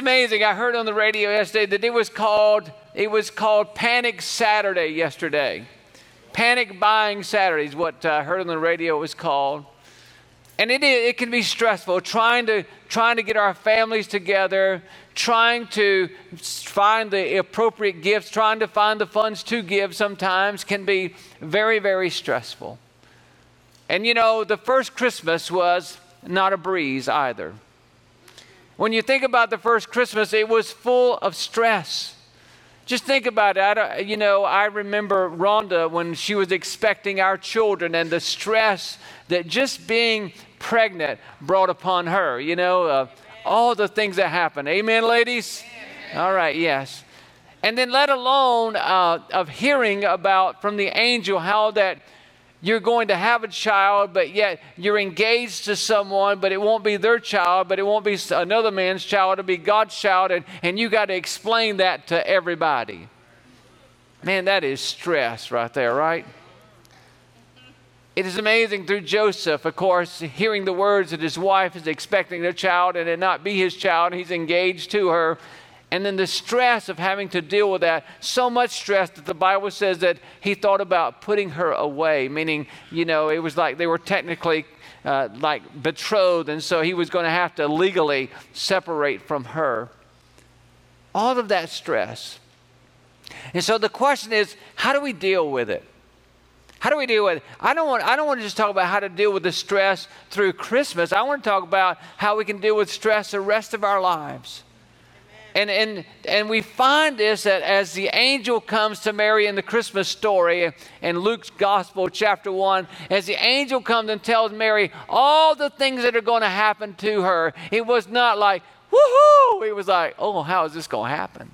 Amazing. I heard on the radio yesterday that it was called it was called Panic Saturday yesterday. Panic Buying Saturday is what uh, I heard on the radio it was called. And it, it can be stressful trying to, trying to get our families together, trying to find the appropriate gifts, trying to find the funds to give sometimes can be very, very stressful. And you know, the first Christmas was not a breeze either. When you think about the first Christmas, it was full of stress. Just think about it. I you know, I remember Rhonda when she was expecting our children and the stress that just being pregnant brought upon her. You know, uh, all the things that happened. Amen, ladies? All right, yes. And then let alone uh, of hearing about from the angel how that you're going to have a child, but yet you're engaged to someone, but it won't be their child, but it won't be another man's child, it'll be God's child, and, and you got to explain that to everybody. Man, that is stress right there, right? It is amazing through Joseph, of course, hearing the words that his wife is expecting a child and it not be his child, he's engaged to her. And then the stress of having to deal with that, so much stress that the Bible says that he thought about putting her away, meaning, you know, it was like they were technically uh, like betrothed, and so he was going to have to legally separate from her. All of that stress. And so the question is, how do we deal with it? How do we deal with it? I don't want I don't want to just talk about how to deal with the stress through Christmas. I want to talk about how we can deal with stress the rest of our lives. And, and, and we find this that as the angel comes to Mary in the Christmas story in Luke's Gospel, chapter 1, as the angel comes and tells Mary all the things that are going to happen to her, it was not like, woohoo! It was like, oh, how is this going to happen?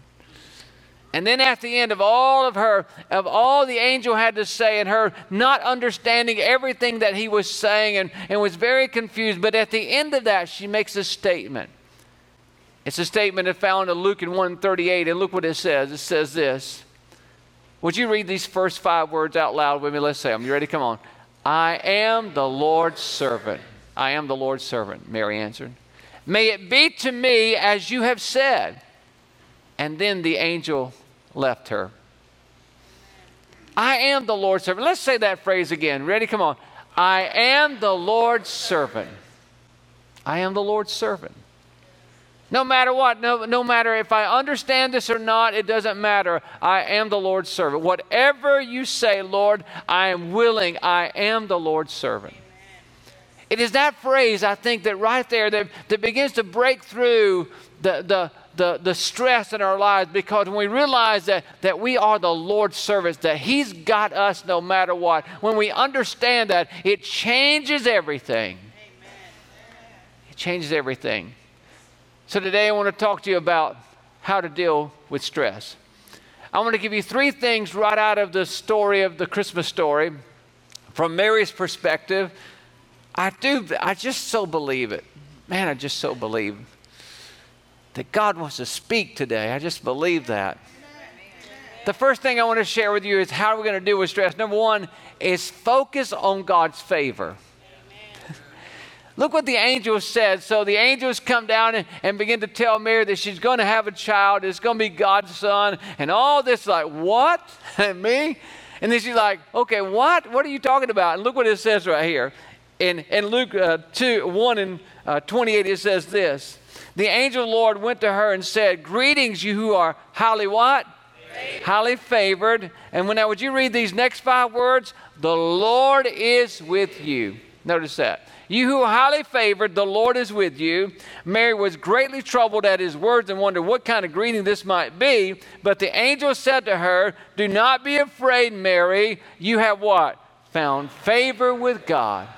And then at the end of all of her, of all the angel had to say, and her not understanding everything that he was saying and, and was very confused, but at the end of that, she makes a statement. It's a statement found in Luke in 138, and look what it says. It says this. Would you read these first five words out loud with me? Let's say them. You ready? Come on. I am the Lord's servant. I am the Lord's servant, Mary answered. May it be to me as you have said. And then the angel left her. I am the Lord's servant. Let's say that phrase again. Ready? Come on. I am the Lord's servant. I am the Lord's servant. No matter what, no, no matter if I understand this or not, it doesn't matter. I am the Lord's servant. Whatever you say, Lord, I am willing. I am the Lord's servant. It is that phrase, I think, that right there that, that begins to break through the, the, the, the stress in our lives because when we realize that, that we are the Lord's servants, that He's got us no matter what, when we understand that, it changes everything. It changes everything. So, today I want to talk to you about how to deal with stress. I want to give you three things right out of the story of the Christmas story from Mary's perspective. I do, I just so believe it. Man, I just so believe that God wants to speak today. I just believe that. The first thing I want to share with you is how are we're going to deal with stress. Number one is focus on God's favor. Look what the angel said. So the angels come down and, and begin to tell Mary that she's going to have a child. It's going to be God's son. And all this, like, what? Me? And then she's like, okay, what? What are you talking about? And look what it says right here. In, in Luke uh, 2, 1 and uh, 28, it says this. The angel Lord went to her and said, Greetings, you who are highly what? Favored. Highly favored. And when now, would you read these next five words? The Lord is with you. Notice that. You who are highly favored, the Lord is with you. Mary was greatly troubled at his words and wondered what kind of greeting this might be. But the angel said to her, Do not be afraid, Mary. You have what? Found favor with God.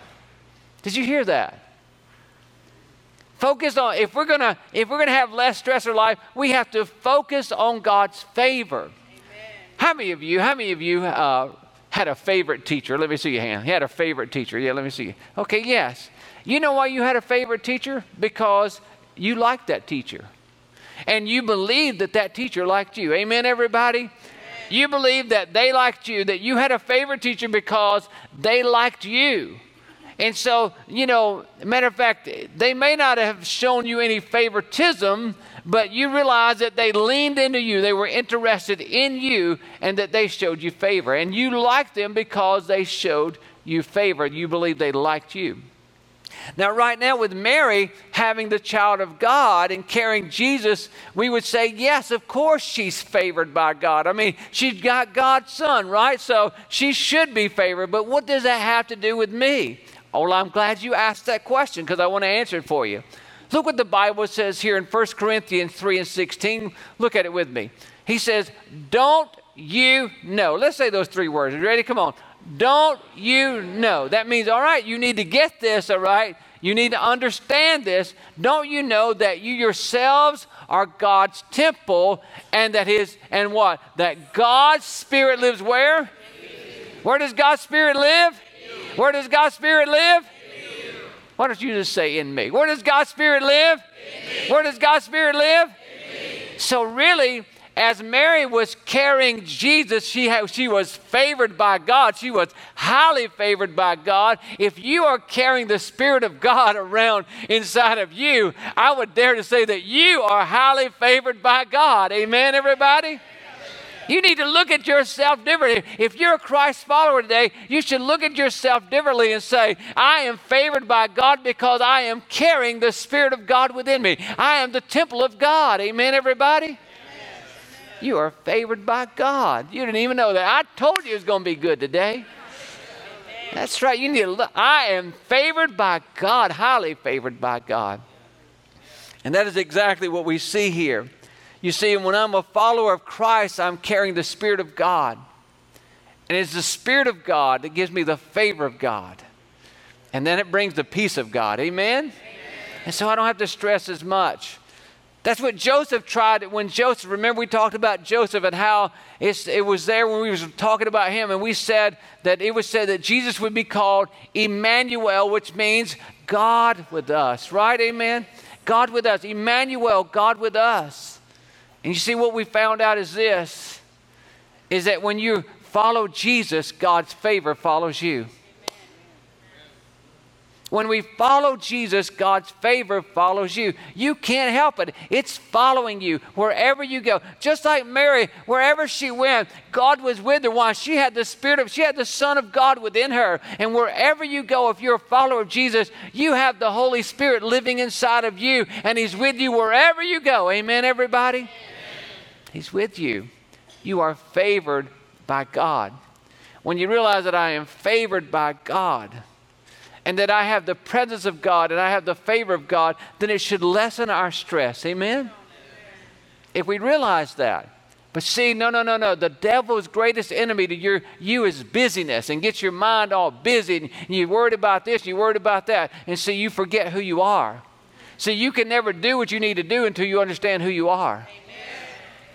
Did you hear that? Focus on if we're gonna if we're gonna have less stress in life, we have to focus on God's favor. Amen. How many of you? How many of you uh, had a favorite teacher? Let me see your hand. He had a favorite teacher. Yeah, let me see. Okay, yes. You know why you had a favorite teacher? Because you liked that teacher, and you believed that that teacher liked you. Amen, everybody. Amen. You believed that they liked you, that you had a favorite teacher because they liked you. And so, you know, matter of fact, they may not have shown you any favoritism, but you realize that they leaned into you, they were interested in you, and that they showed you favor. And you liked them because they showed you favor. You believe they liked you. Now, right now, with Mary having the child of God and carrying Jesus, we would say, yes, of course she's favored by God. I mean, she's got God's son, right? So she should be favored. But what does that have to do with me? Oh, well, I'm glad you asked that question because I want to answer it for you. Look what the Bible says here in 1 Corinthians 3 and 16. Look at it with me. He says, Don't you know? Let's say those three words. Ready? Come on. Don't you know? That means, all right, you need to get this, all right? You need to understand this. Don't you know that you yourselves are God's temple and that his, and what? That God's Spirit lives where? Where does God's Spirit live? Where does God's Spirit live? Why don't you just say in me? Where does God's Spirit live? Where does God's Spirit live? So, really, as Mary was carrying Jesus, she, had, she was favored by God. She was highly favored by God. If you are carrying the Spirit of God around inside of you, I would dare to say that you are highly favored by God. Amen, everybody? You need to look at yourself differently. If you're a Christ follower today, you should look at yourself differently and say, I am favored by God because I am carrying the Spirit of God within me. I am the temple of God. Amen, everybody? You are favored by God. You didn't even know that. I told you it was going to be good today. That's right. You need to look. I am favored by God, highly favored by God. And that is exactly what we see here. You see, when I'm a follower of Christ, I'm carrying the Spirit of God. And it's the Spirit of God that gives me the favor of God. And then it brings the peace of God. Amen? Amen? And so I don't have to stress as much. That's what Joseph tried when Joseph, remember we talked about Joseph and how it was there when we was talking about him and we said that it was said that Jesus would be called Emmanuel, which means God with us, right? Amen? God with us. Emmanuel, God with us. And you see, what we found out is this is that when you follow Jesus, God's favor follows you. When we follow Jesus, God's favor follows you. You can't help it. It's following you wherever you go. Just like Mary, wherever she went, God was with her. Why? She had the Spirit of, she had the Son of God within her. And wherever you go, if you're a follower of Jesus, you have the Holy Spirit living inside of you, and He's with you wherever you go. Amen, everybody? He's with you. You are favored by God. When you realize that I am favored by God and that I have the presence of God and I have the favor of God, then it should lessen our stress. Amen? If we realize that. But see, no, no, no, no. The devil's greatest enemy to your, you is busyness and gets your mind all busy. And you're worried about this, you're worried about that. And see, you forget who you are. See, you can never do what you need to do until you understand who you are.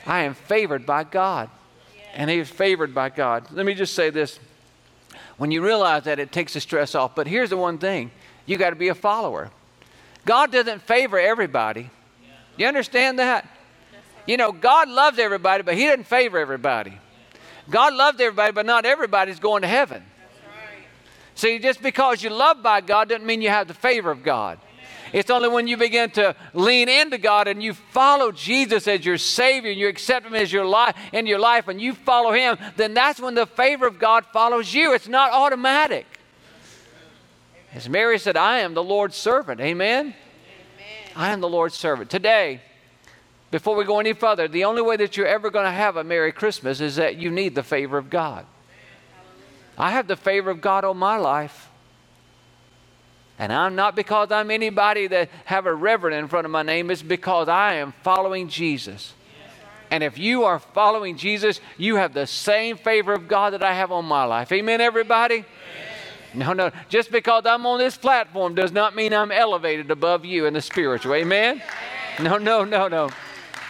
I am favored by God. And he is favored by God. Let me just say this. When you realize that, it takes the stress off. But here's the one thing you got to be a follower. God doesn't favor everybody. You understand that? You know, God loves everybody, but He doesn't favor everybody. God loves everybody, but not everybody's going to heaven. See, just because you're loved by God doesn't mean you have the favor of God. It's only when you begin to lean into God and you follow Jesus as your Savior and you accept Him as your life in your life and you follow Him, then that's when the favor of God follows you. It's not automatic. As Mary said, I am the Lord's servant. Amen? Amen? I am the Lord's servant. Today, before we go any further, the only way that you're ever going to have a Merry Christmas is that you need the favor of God. I have the favor of God on my life. And I'm not because I'm anybody that have a reverend in front of my name, it's because I am following Jesus. And if you are following Jesus, you have the same favor of God that I have on my life. Amen, everybody? No, no. Just because I'm on this platform does not mean I'm elevated above you in the spiritual. Amen? No, no, no, no.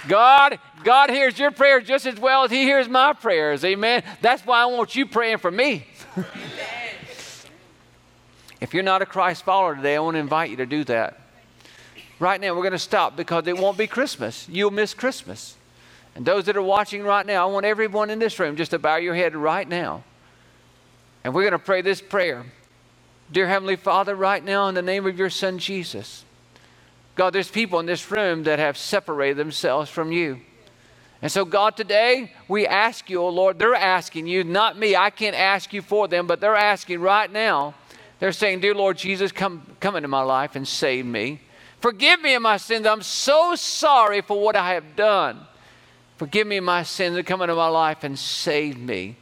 God, God hears your prayers just as well as He hears my prayers. Amen. That's why I want you praying for me. if you're not a Christ follower today, I want to invite you to do that. Right now, we're going to stop because it won't be Christmas. You'll miss Christmas. And those that are watching right now, I want everyone in this room just to bow your head right now. And we're going to pray this prayer. Dear Heavenly Father, right now, in the name of your Son Jesus, God, there's people in this room that have separated themselves from you. And so, God, today we ask you, oh Lord, they're asking you, not me, I can't ask you for them, but they're asking right now. They're saying, Dear Lord Jesus, come, come into my life and save me. Forgive me of my sins. I'm so sorry for what I have done. Forgive me of my sins and come into my life and save me.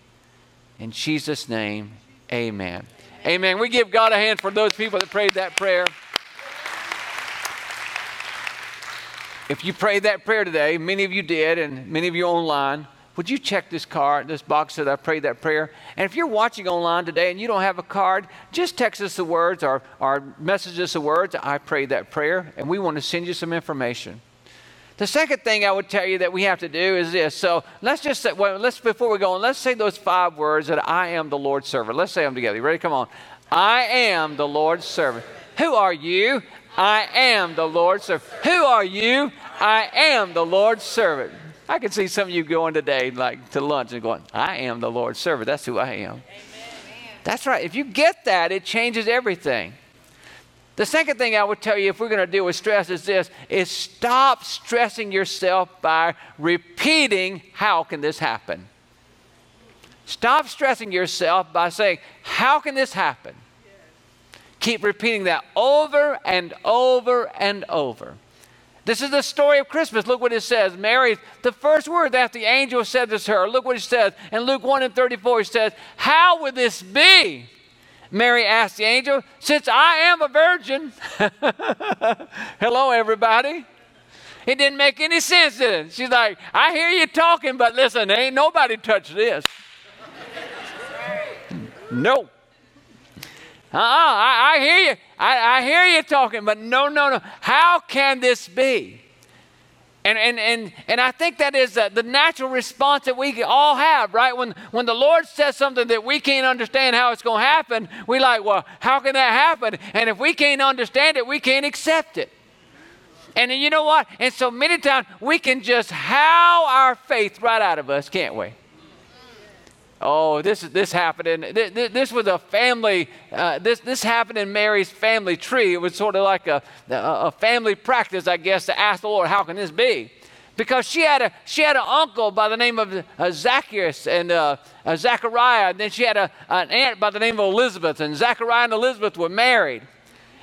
In Jesus' name, amen. Amen. We give God a hand for those people that prayed that prayer. If you prayed that prayer today, many of you did, and many of you online, would you check this card, this box that I prayed that prayer? And if you're watching online today and you don't have a card, just text us the words or, or message us the words, I prayed that prayer, and we want to send you some information. The second thing I would tell you that we have to do is this. So let's just say, well, let's before we go on, let's say those five words that I am the Lord's servant. Let's say them together. You ready? Come on. I am the Lord's servant. Who are you? I am the Lord's servant. Who are you? I am the Lord's servant. I can see some of you going today, like to lunch, and going, I am the Lord's servant. That's who I am. Amen. That's right. If you get that, it changes everything. The second thing I would tell you if we're going to deal with stress is this is stop stressing yourself by repeating how can this happen? Stop stressing yourself by saying, How can this happen? Keep repeating that over and over and over. This is the story of Christmas. Look what it says. Mary, the first word that the angel said to her, look what it says. In Luke 1 and 34, he says, How would this be? Mary asked the angel, Since I am a virgin. Hello, everybody. It didn't make any sense, it? She's like, I hear you talking, but listen, ain't nobody touched this. no. Uh-uh, I, I hear you. I, I hear you talking, but no, no, no. How can this be? And, and, and, and I think that is uh, the natural response that we all have, right? When, when the Lord says something that we can't understand how it's going to happen, we like, well, how can that happen? And if we can't understand it, we can't accept it. And you know what? And so many times we can just howl our faith right out of us, can't we? Oh, this this happened in this, this was a family. Uh, this this happened in Mary's family tree. It was sort of like a a family practice, I guess, to ask the Lord, "How can this be?" Because she had a she had an uncle by the name of uh, Zacchaeus and uh, uh, Zachariah, and then she had a, an aunt by the name of Elizabeth, and Zachariah and Elizabeth were married.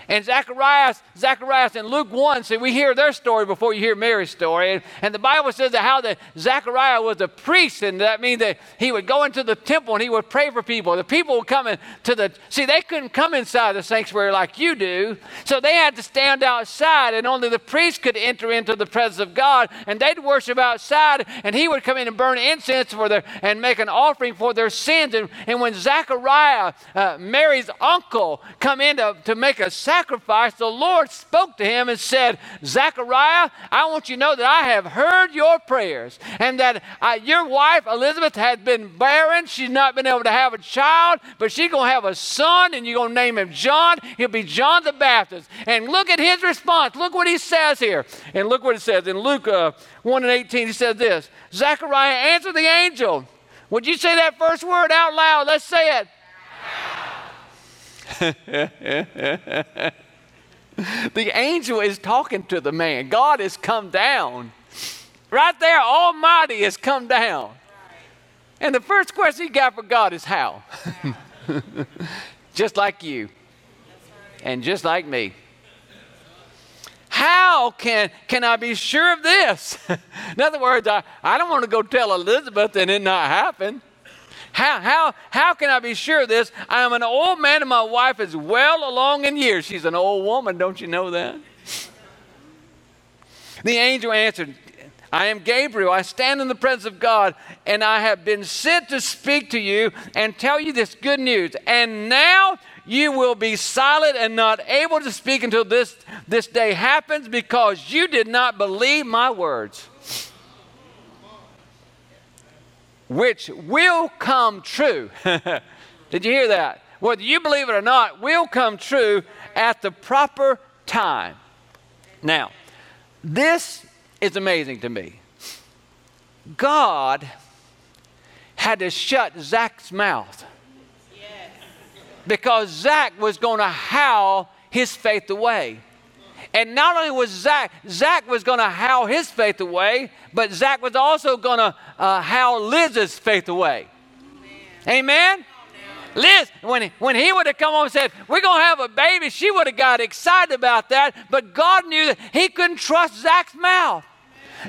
And Zacharias, Zacharias in Luke 1, see, we hear their story before you hear Mary's story. And, and the Bible says that how that Zachariah was a priest, and that means that he would go into the temple and he would pray for people. The people would come in to the, see, they couldn't come inside the sanctuary like you do. So they had to stand outside, and only the priest could enter into the presence of God. And they'd worship outside, and he would come in and burn incense for their, and make an offering for their sins. And, and when Zachariah, uh, Mary's uncle, come in to, to make a sacrifice, sacrifice, the Lord spoke to him and said, Zechariah, I want you to know that I have heard your prayers and that uh, your wife, Elizabeth, has been barren. She's not been able to have a child, but she's going to have a son and you're going to name him John. He'll be John the Baptist. And look at his response. Look what he says here. And look what it says in Luke uh, 1 and 18. He says this Zechariah answered the angel. Would you say that first word out loud? Let's say it. the angel is talking to the man. God has come down. Right there, Almighty has come down. And the first question he got for God is how? just like you. And just like me. How can, can I be sure of this? In other words, I, I don't want to go tell Elizabeth and it not happen. How, how, how can I be sure of this? I am an old man and my wife is well along in years. She's an old woman, don't you know that? the angel answered, I am Gabriel. I stand in the presence of God, and I have been sent to speak to you and tell you this good news. And now you will be silent and not able to speak until this, this day happens because you did not believe my words. Which will come true. did you hear that? Whether you believe it or not, will come true at the proper time. Now, this is amazing to me. God had to shut Zach's mouth because Zach was going to howl his faith away. And not only was Zach, Zach was going to howl his faith away, but Zach was also going to uh, howl Liz's faith away. Amen? Amen? Liz, when, when he would have come home and said, We're going to have a baby, she would have got excited about that, but God knew that he couldn't trust Zach's mouth.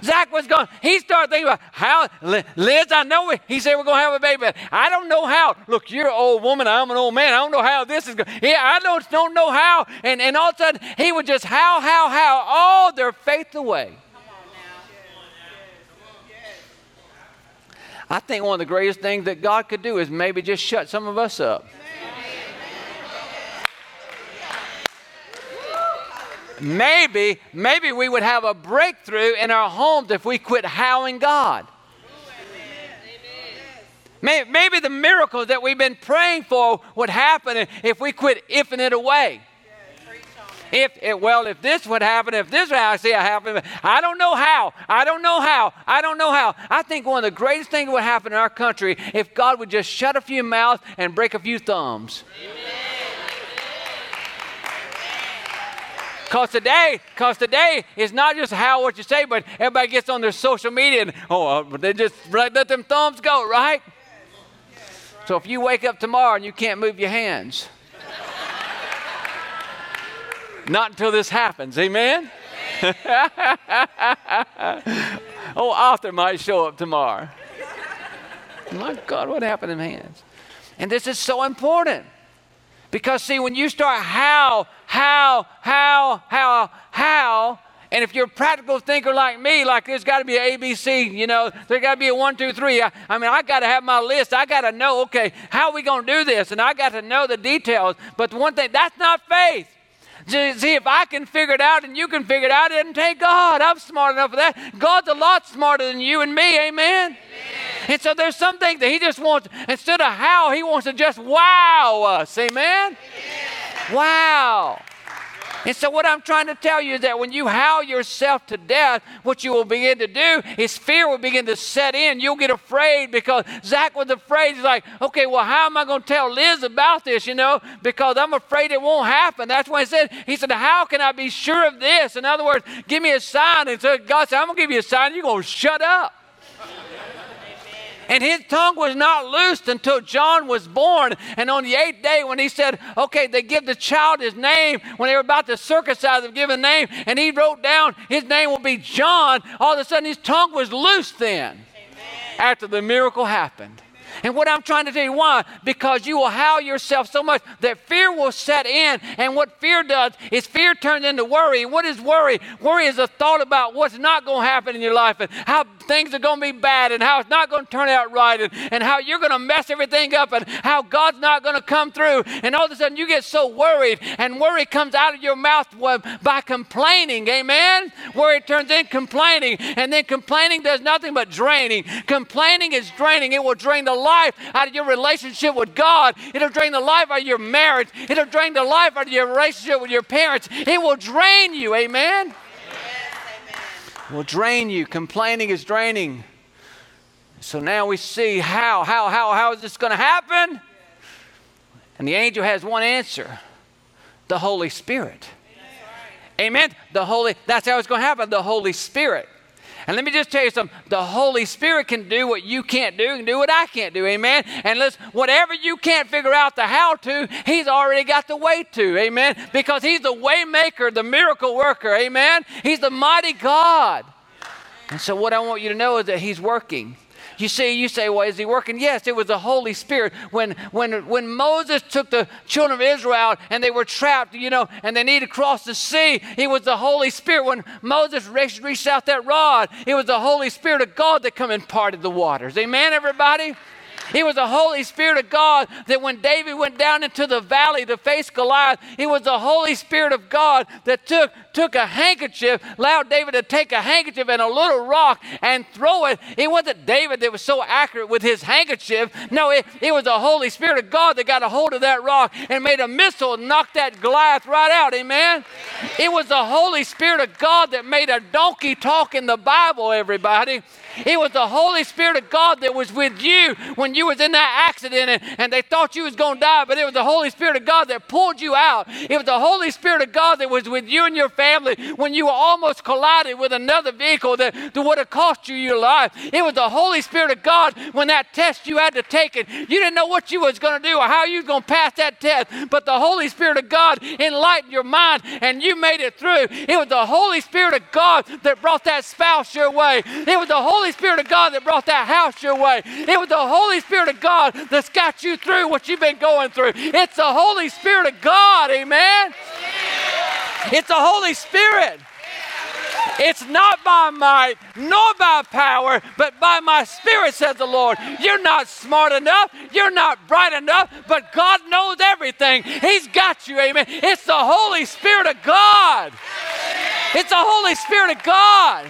Zach was going, he started thinking about how, Liz, I know, we, he said we're going to have a baby. I don't know how. Look, you're an old woman, I'm an old man. I don't know how this is going. Yeah, I don't, don't know how. And, and all of a sudden, he would just how, how, how, all their faith away. I think one of the greatest things that God could do is maybe just shut some of us up. Maybe, maybe we would have a breakthrough in our homes if we quit howling God. Maybe the miracles that we've been praying for would happen if we quit ifing it away. If it, well, if this would happen, if this would see it happen, I don't know how. I don't know how. I don't know how. I think one of the greatest things that would happen in our country if God would just shut a few mouths and break a few thumbs. Amen. Because today, because today is not just how what you say, but everybody gets on their social media and oh, uh, they just let them thumbs go, right? So if you wake up tomorrow and you can't move your hands, not until this happens, amen? oh, Arthur might show up tomorrow. My God, what happened in hands? And this is so important. Because, see, when you start how, how, how, how, how, and if you're a practical thinker like me, like there's got to be an ABC, you know, there's got to be a one, two, three. I, I mean, I got to have my list. I got to know, okay, how are we going to do this? And I got to know the details. But the one thing, that's not faith. See, if I can figure it out and you can figure it out, it doesn't take God. I'm smart enough for that. God's a lot smarter than you and me. Amen? Amen. And so there's some things that He just wants, instead of how, He wants to just wow us. Amen? Amen. Wow. And so, what I'm trying to tell you is that when you howl yourself to death, what you will begin to do is fear will begin to set in. You'll get afraid because Zach was afraid. He's like, okay, well, how am I going to tell Liz about this, you know, because I'm afraid it won't happen. That's why he said, he said, how can I be sure of this? In other words, give me a sign. And so God said, I'm going to give you a sign. You're going to shut up. And his tongue was not loosed until John was born. And on the eighth day, when he said, Okay, they give the child his name, when they were about to circumcise him, give a name, and he wrote down his name will be John, all of a sudden his tongue was loosed then Amen. after the miracle happened. And what I'm trying to tell you, why? Because you will howl yourself so much that fear will set in. And what fear does is fear turns into worry. What is worry? Worry is a thought about what's not going to happen in your life and how things are going to be bad and how it's not going to turn out right and, and how you're going to mess everything up and how God's not going to come through. And all of a sudden you get so worried, and worry comes out of your mouth by complaining. Amen? Worry turns in complaining, and then complaining does nothing but draining. Complaining is draining, it will drain the life out of your relationship with God, it'll drain the life out of your marriage, it'll drain the life out of your relationship with your parents. It will drain you. Amen? Will drain you. Complaining is draining. So now we see how, how, how, how is this going to happen? And the angel has one answer the Holy Spirit. Amen. The Holy, that's how it's going to happen. The Holy Spirit. And let me just tell you something. The Holy Spirit can do what you can't do and do what I can't do. Amen. And listen, whatever you can't figure out the how to, He's already got the way to. Amen. Because He's the way maker, the miracle worker. Amen. He's the mighty God. And so what I want you to know is that He's working. You see, you say, well, is he working? Yes, it was the Holy Spirit. When, when, when Moses took the children of Israel and they were trapped, you know, and they needed to cross the sea, it was the Holy Spirit. When Moses reached, reached out that rod, it was the Holy Spirit of God that come and parted the waters. Amen, everybody? It was the Holy Spirit of God that when David went down into the valley to face Goliath, it was the Holy Spirit of God that took, took a handkerchief, allowed David to take a handkerchief and a little rock and throw it. It wasn't David that was so accurate with his handkerchief. No, it, it was the Holy Spirit of God that got a hold of that rock and made a missile and knocked that Goliath right out. Amen? It was the Holy Spirit of God that made a donkey talk in the Bible, everybody. It was the Holy Spirit of God that was with you when you was in that accident and, and they thought you was going to die, but it was the Holy Spirit of God that pulled you out. It was the Holy Spirit of God that was with you and your family when you were almost collided with another vehicle that, that would have cost you your life. It was the Holy Spirit of God when that test you had to take it. You didn't know what you was going to do or how you was going to pass that test, but the Holy Spirit of God enlightened your mind and you made it through. It was the Holy Spirit of God that brought that spouse your way. It was the Holy Spirit of God that brought that house your way. It was the Holy Spirit of God that's got you through what you've been going through. It's the Holy Spirit of God, amen? It's the Holy Spirit. It's not by might nor by power, but by my spirit, says the Lord. You're not smart enough. You're not bright enough, but God knows everything. He's got you, amen. It's the Holy Spirit of God. It's the Holy Spirit of God.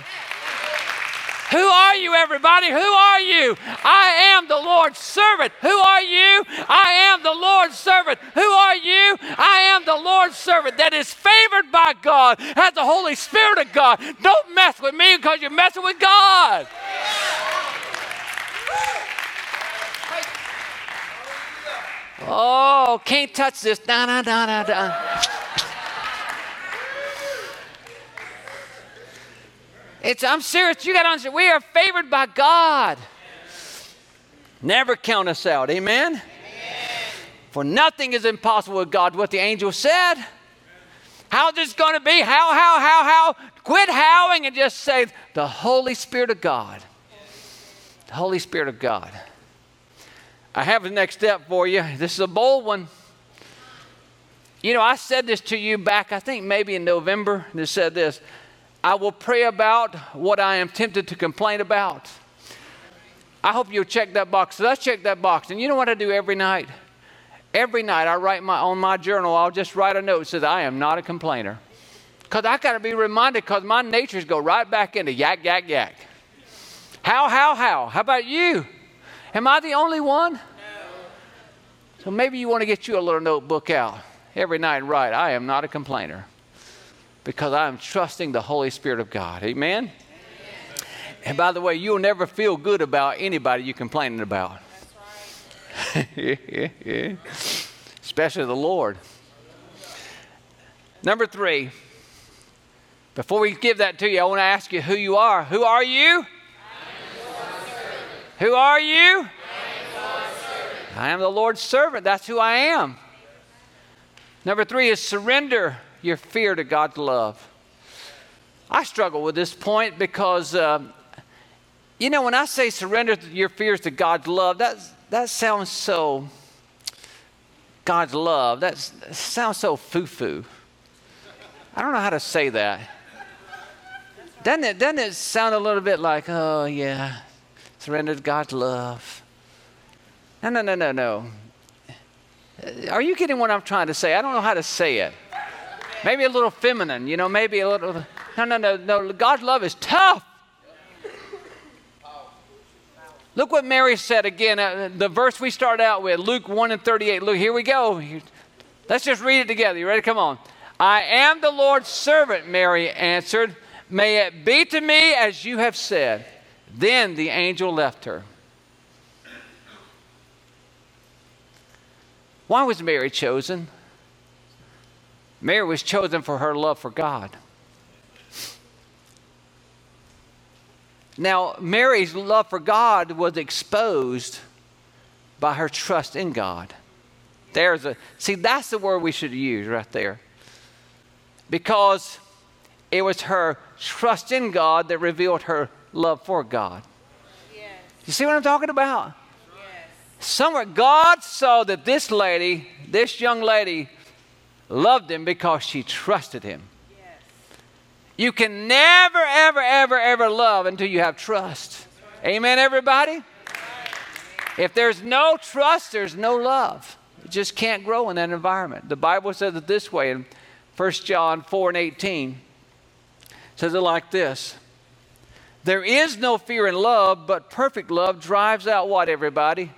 Who are you, everybody? Who are you? I am the Lord's servant. Who are you? I am the Lord's servant. Who are you? I am the Lord's servant that is favored by God, has the Holy Spirit of God. Don't mess with me because you're messing with God. Oh, can't touch this. Da, da, da, da, da. It's, I'm serious. You got to understand. We are favored by God. Never count us out. Amen? Amen? For nothing is impossible with God. What the angel said. How's this going to be? How, how, how, how? Quit howling and just say, the Holy Spirit of God. The Holy Spirit of God. I have the next step for you. This is a bold one. You know, I said this to you back, I think maybe in November, and said this I will pray about what I am tempted to complain about. I hope you'll check that box. So let's check that box. And you know what I do every night? Every night I write my on my journal, I'll just write a note that says I am not a complainer. Because I gotta be reminded because my natures go right back into yak, yak, yak. How, how, how? How about you? Am I the only one? No. So maybe you want to get you a little notebook out every night and write, I am not a complainer because I am trusting the Holy Spirit of God. Amen? Amen. And by the way, you'll never feel good about anybody you're complaining about. Right. Especially the Lord. Number three, before we give that to you, I want to ask you who you are. Who are you? Who are you? I am the Lord's servant. That's who I am. Number three is surrender your fear to God's love. I struggle with this point because, uh, you know, when I say surrender your fears to God's love, that, that sounds so, God's love, that sounds so foo foo. I don't know how to say that. Doesn't it, doesn't it sound a little bit like, oh, yeah, surrender to God's love? No, no, no, no, no. Are you getting what I'm trying to say? I don't know how to say it. Maybe a little feminine, you know, maybe a little. No, no, no, no. God's love is tough. Look what Mary said again. Uh, the verse we start out with, Luke 1 and 38. Look, here we go. Let's just read it together. You ready? Come on. I am the Lord's servant, Mary answered. May it be to me as you have said. Then the angel left her. Why was Mary chosen? Mary was chosen for her love for God. Now, Mary's love for God was exposed by her trust in God. There's a see, that's the word we should use right there. Because it was her trust in God that revealed her love for God. Yes. You see what I'm talking about? Yes. Somewhere God saw that this lady, this young lady, loved him because she trusted him. Yes. You can never, ever, ever, ever love until you have trust. Amen, everybody? If there's no trust, there's no love. It just can't grow in that environment. The Bible says it this way in 1 John 4 and 18. says it like this. There is no fear in love, but perfect love drives out what, everybody?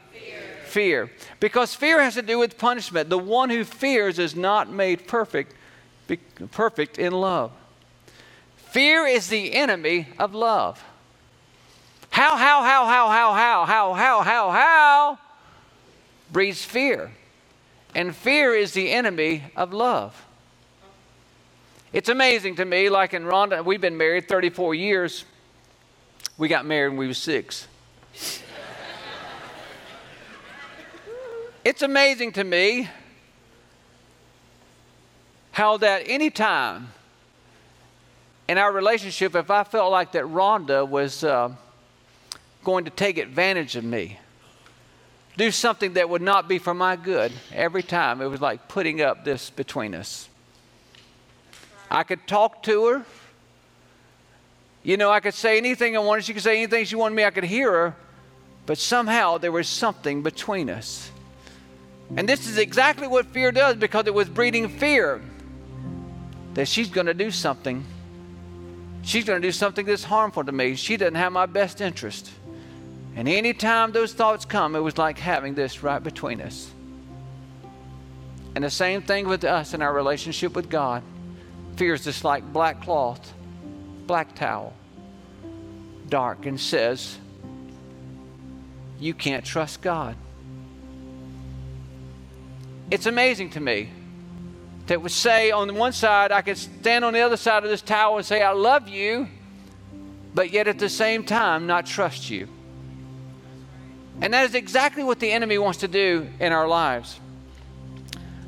Fear. Because fear has to do with punishment. The one who fears is not made perfect, perfect in love. Fear is the enemy of love. How, how, how, how, how, how, how, how, how, how breeds fear. And fear is the enemy of love. It's amazing to me, like in Rhonda, we've been married 34 years. We got married when we were six. It's amazing to me how that any time in our relationship, if I felt like that Rhonda was uh, going to take advantage of me, do something that would not be for my good, every time it was like putting up this between us. I could talk to her. You know, I could say anything I wanted. She could say anything she wanted me. I could hear her. But somehow there was something between us. And this is exactly what fear does because it was breeding fear that she's going to do something. She's going to do something that's harmful to me. She doesn't have my best interest. And anytime those thoughts come, it was like having this right between us. And the same thing with us in our relationship with God. Fear is just like black cloth, black towel, dark, and says, You can't trust God. It's amazing to me that would say on one side, I could stand on the other side of this tower and say, I love you, but yet at the same time not trust you. And that is exactly what the enemy wants to do in our lives.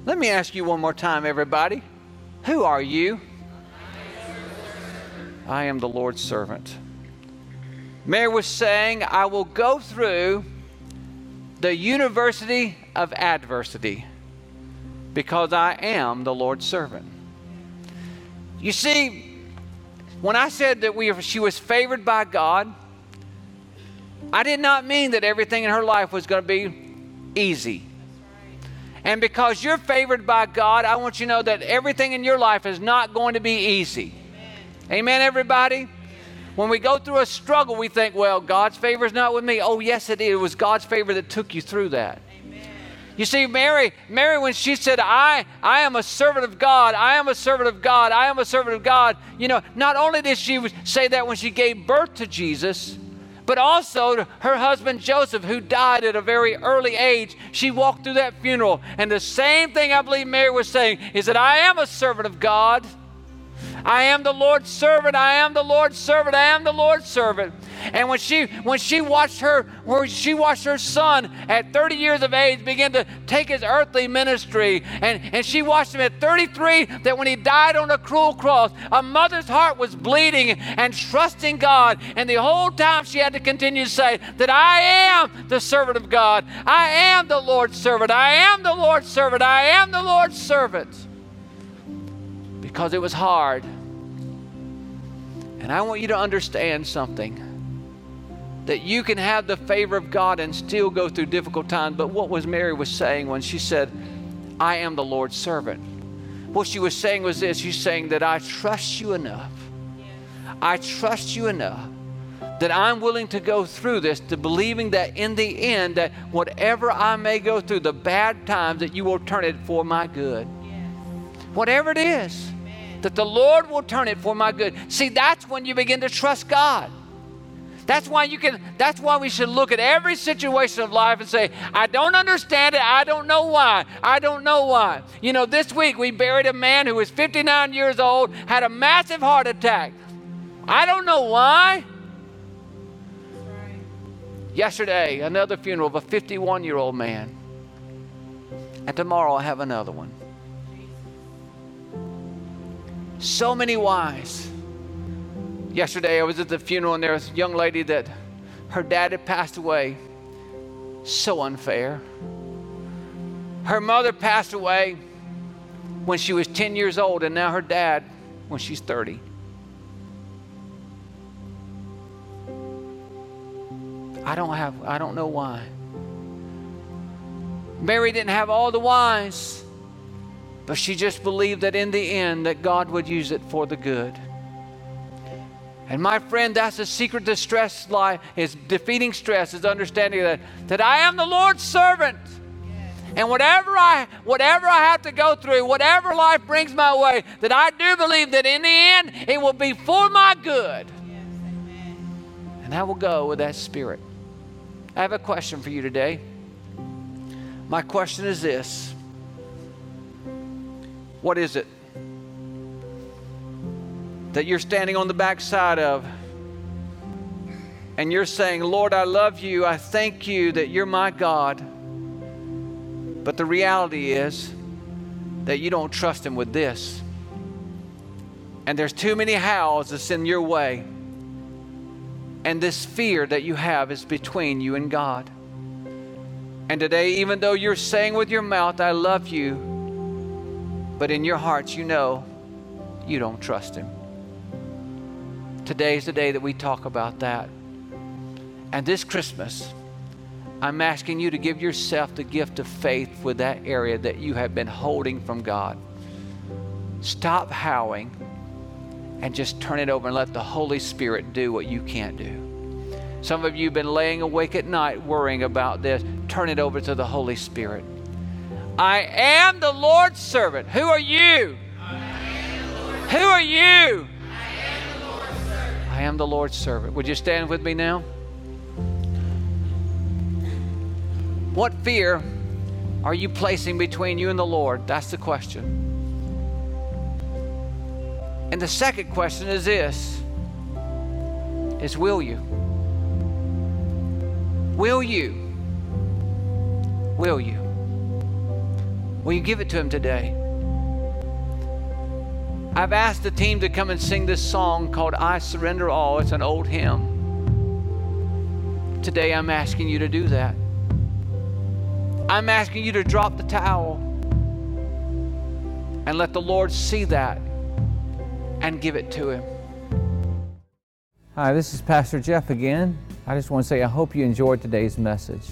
Let me ask you one more time, everybody. Who are you? I am the Lord's servant. Mary was saying, I will go through the university of adversity because I am the Lord's servant. You see, when I said that we, she was favored by God, I did not mean that everything in her life was going to be easy. And because you're favored by God, I want you to know that everything in your life is not going to be easy. Amen, Amen everybody? When we go through a struggle, we think, well, God's favor is not with me. Oh, yes, it is. It was God's favor that took you through that. You see, Mary, Mary, when she said, I, I am a servant of God, I am a servant of God, I am a servant of God, you know, not only did she say that when she gave birth to Jesus, but also her husband Joseph, who died at a very early age, she walked through that funeral. And the same thing I believe Mary was saying is that I am a servant of God. I am the Lord's servant. I am the Lord's servant. I am the Lord's servant. And when she when she watched her where she watched her son at 30 years of age begin to take his earthly ministry, and, and she watched him at 33, that when he died on a cruel cross, a mother's heart was bleeding and trusting God. And the whole time she had to continue to say that I am the servant of God. I am the Lord's servant. I am the Lord's servant. I am the Lord's servant. Because it was hard. And I want you to understand something that you can have the favor of God and still go through difficult times. But what was Mary was saying when she said, I am the Lord's servant? What she was saying was this she's saying that I trust you enough. I trust you enough that I'm willing to go through this to believing that in the end that whatever I may go through the bad times that you will turn it for my good. Whatever it is, that the Lord will turn it for my good. See, that's when you begin to trust God. That's why you can that's why we should look at every situation of life and say, I don't understand it. I don't know why. I don't know why. You know, this week we buried a man who was 59 years old, had a massive heart attack. I don't know why. Yesterday, another funeral of a 51 year old man. And tomorrow I have another one. So many whys Yesterday, I was at the funeral, and there was a young lady that her dad had passed away. So unfair. Her mother passed away when she was 10 years old, and now her dad when she's 30. I don't have, I don't know why. Mary didn't have all the whys, but she just believed that in the end that God would use it for the good. And my friend, that's the secret to stress life is defeating stress, is understanding that, that I am the Lord's servant. And whatever I whatever I have to go through, whatever life brings my way, that I do believe that in the end it will be for my good. And I will go with that spirit. I have a question for you today. My question is this. What is it? that you're standing on the backside of. And you're saying, Lord, I love you. I thank you that you're my God. But the reality is that you don't trust Him with this. And there's too many hows that's in your way. And this fear that you have is between you and God. And today, even though you're saying with your mouth, I love you, but in your hearts, you know you don't trust Him. Today is the day that we talk about that. And this Christmas, I'm asking you to give yourself the gift of faith with that area that you have been holding from God. Stop howling and just turn it over and let the Holy Spirit do what you can't do. Some of you have been laying awake at night worrying about this. Turn it over to the Holy Spirit. I am the Lord's servant. Who are you? Who are you? I am the Lord's servant. Would you stand with me now? What fear are you placing between you and the Lord? That's the question. And the second question is this is will you? Will you? Will you? Will you give it to him today? I've asked the team to come and sing this song called I Surrender All. It's an old hymn. Today I'm asking you to do that. I'm asking you to drop the towel and let the Lord see that and give it to Him. Hi, this is Pastor Jeff again. I just want to say I hope you enjoyed today's message.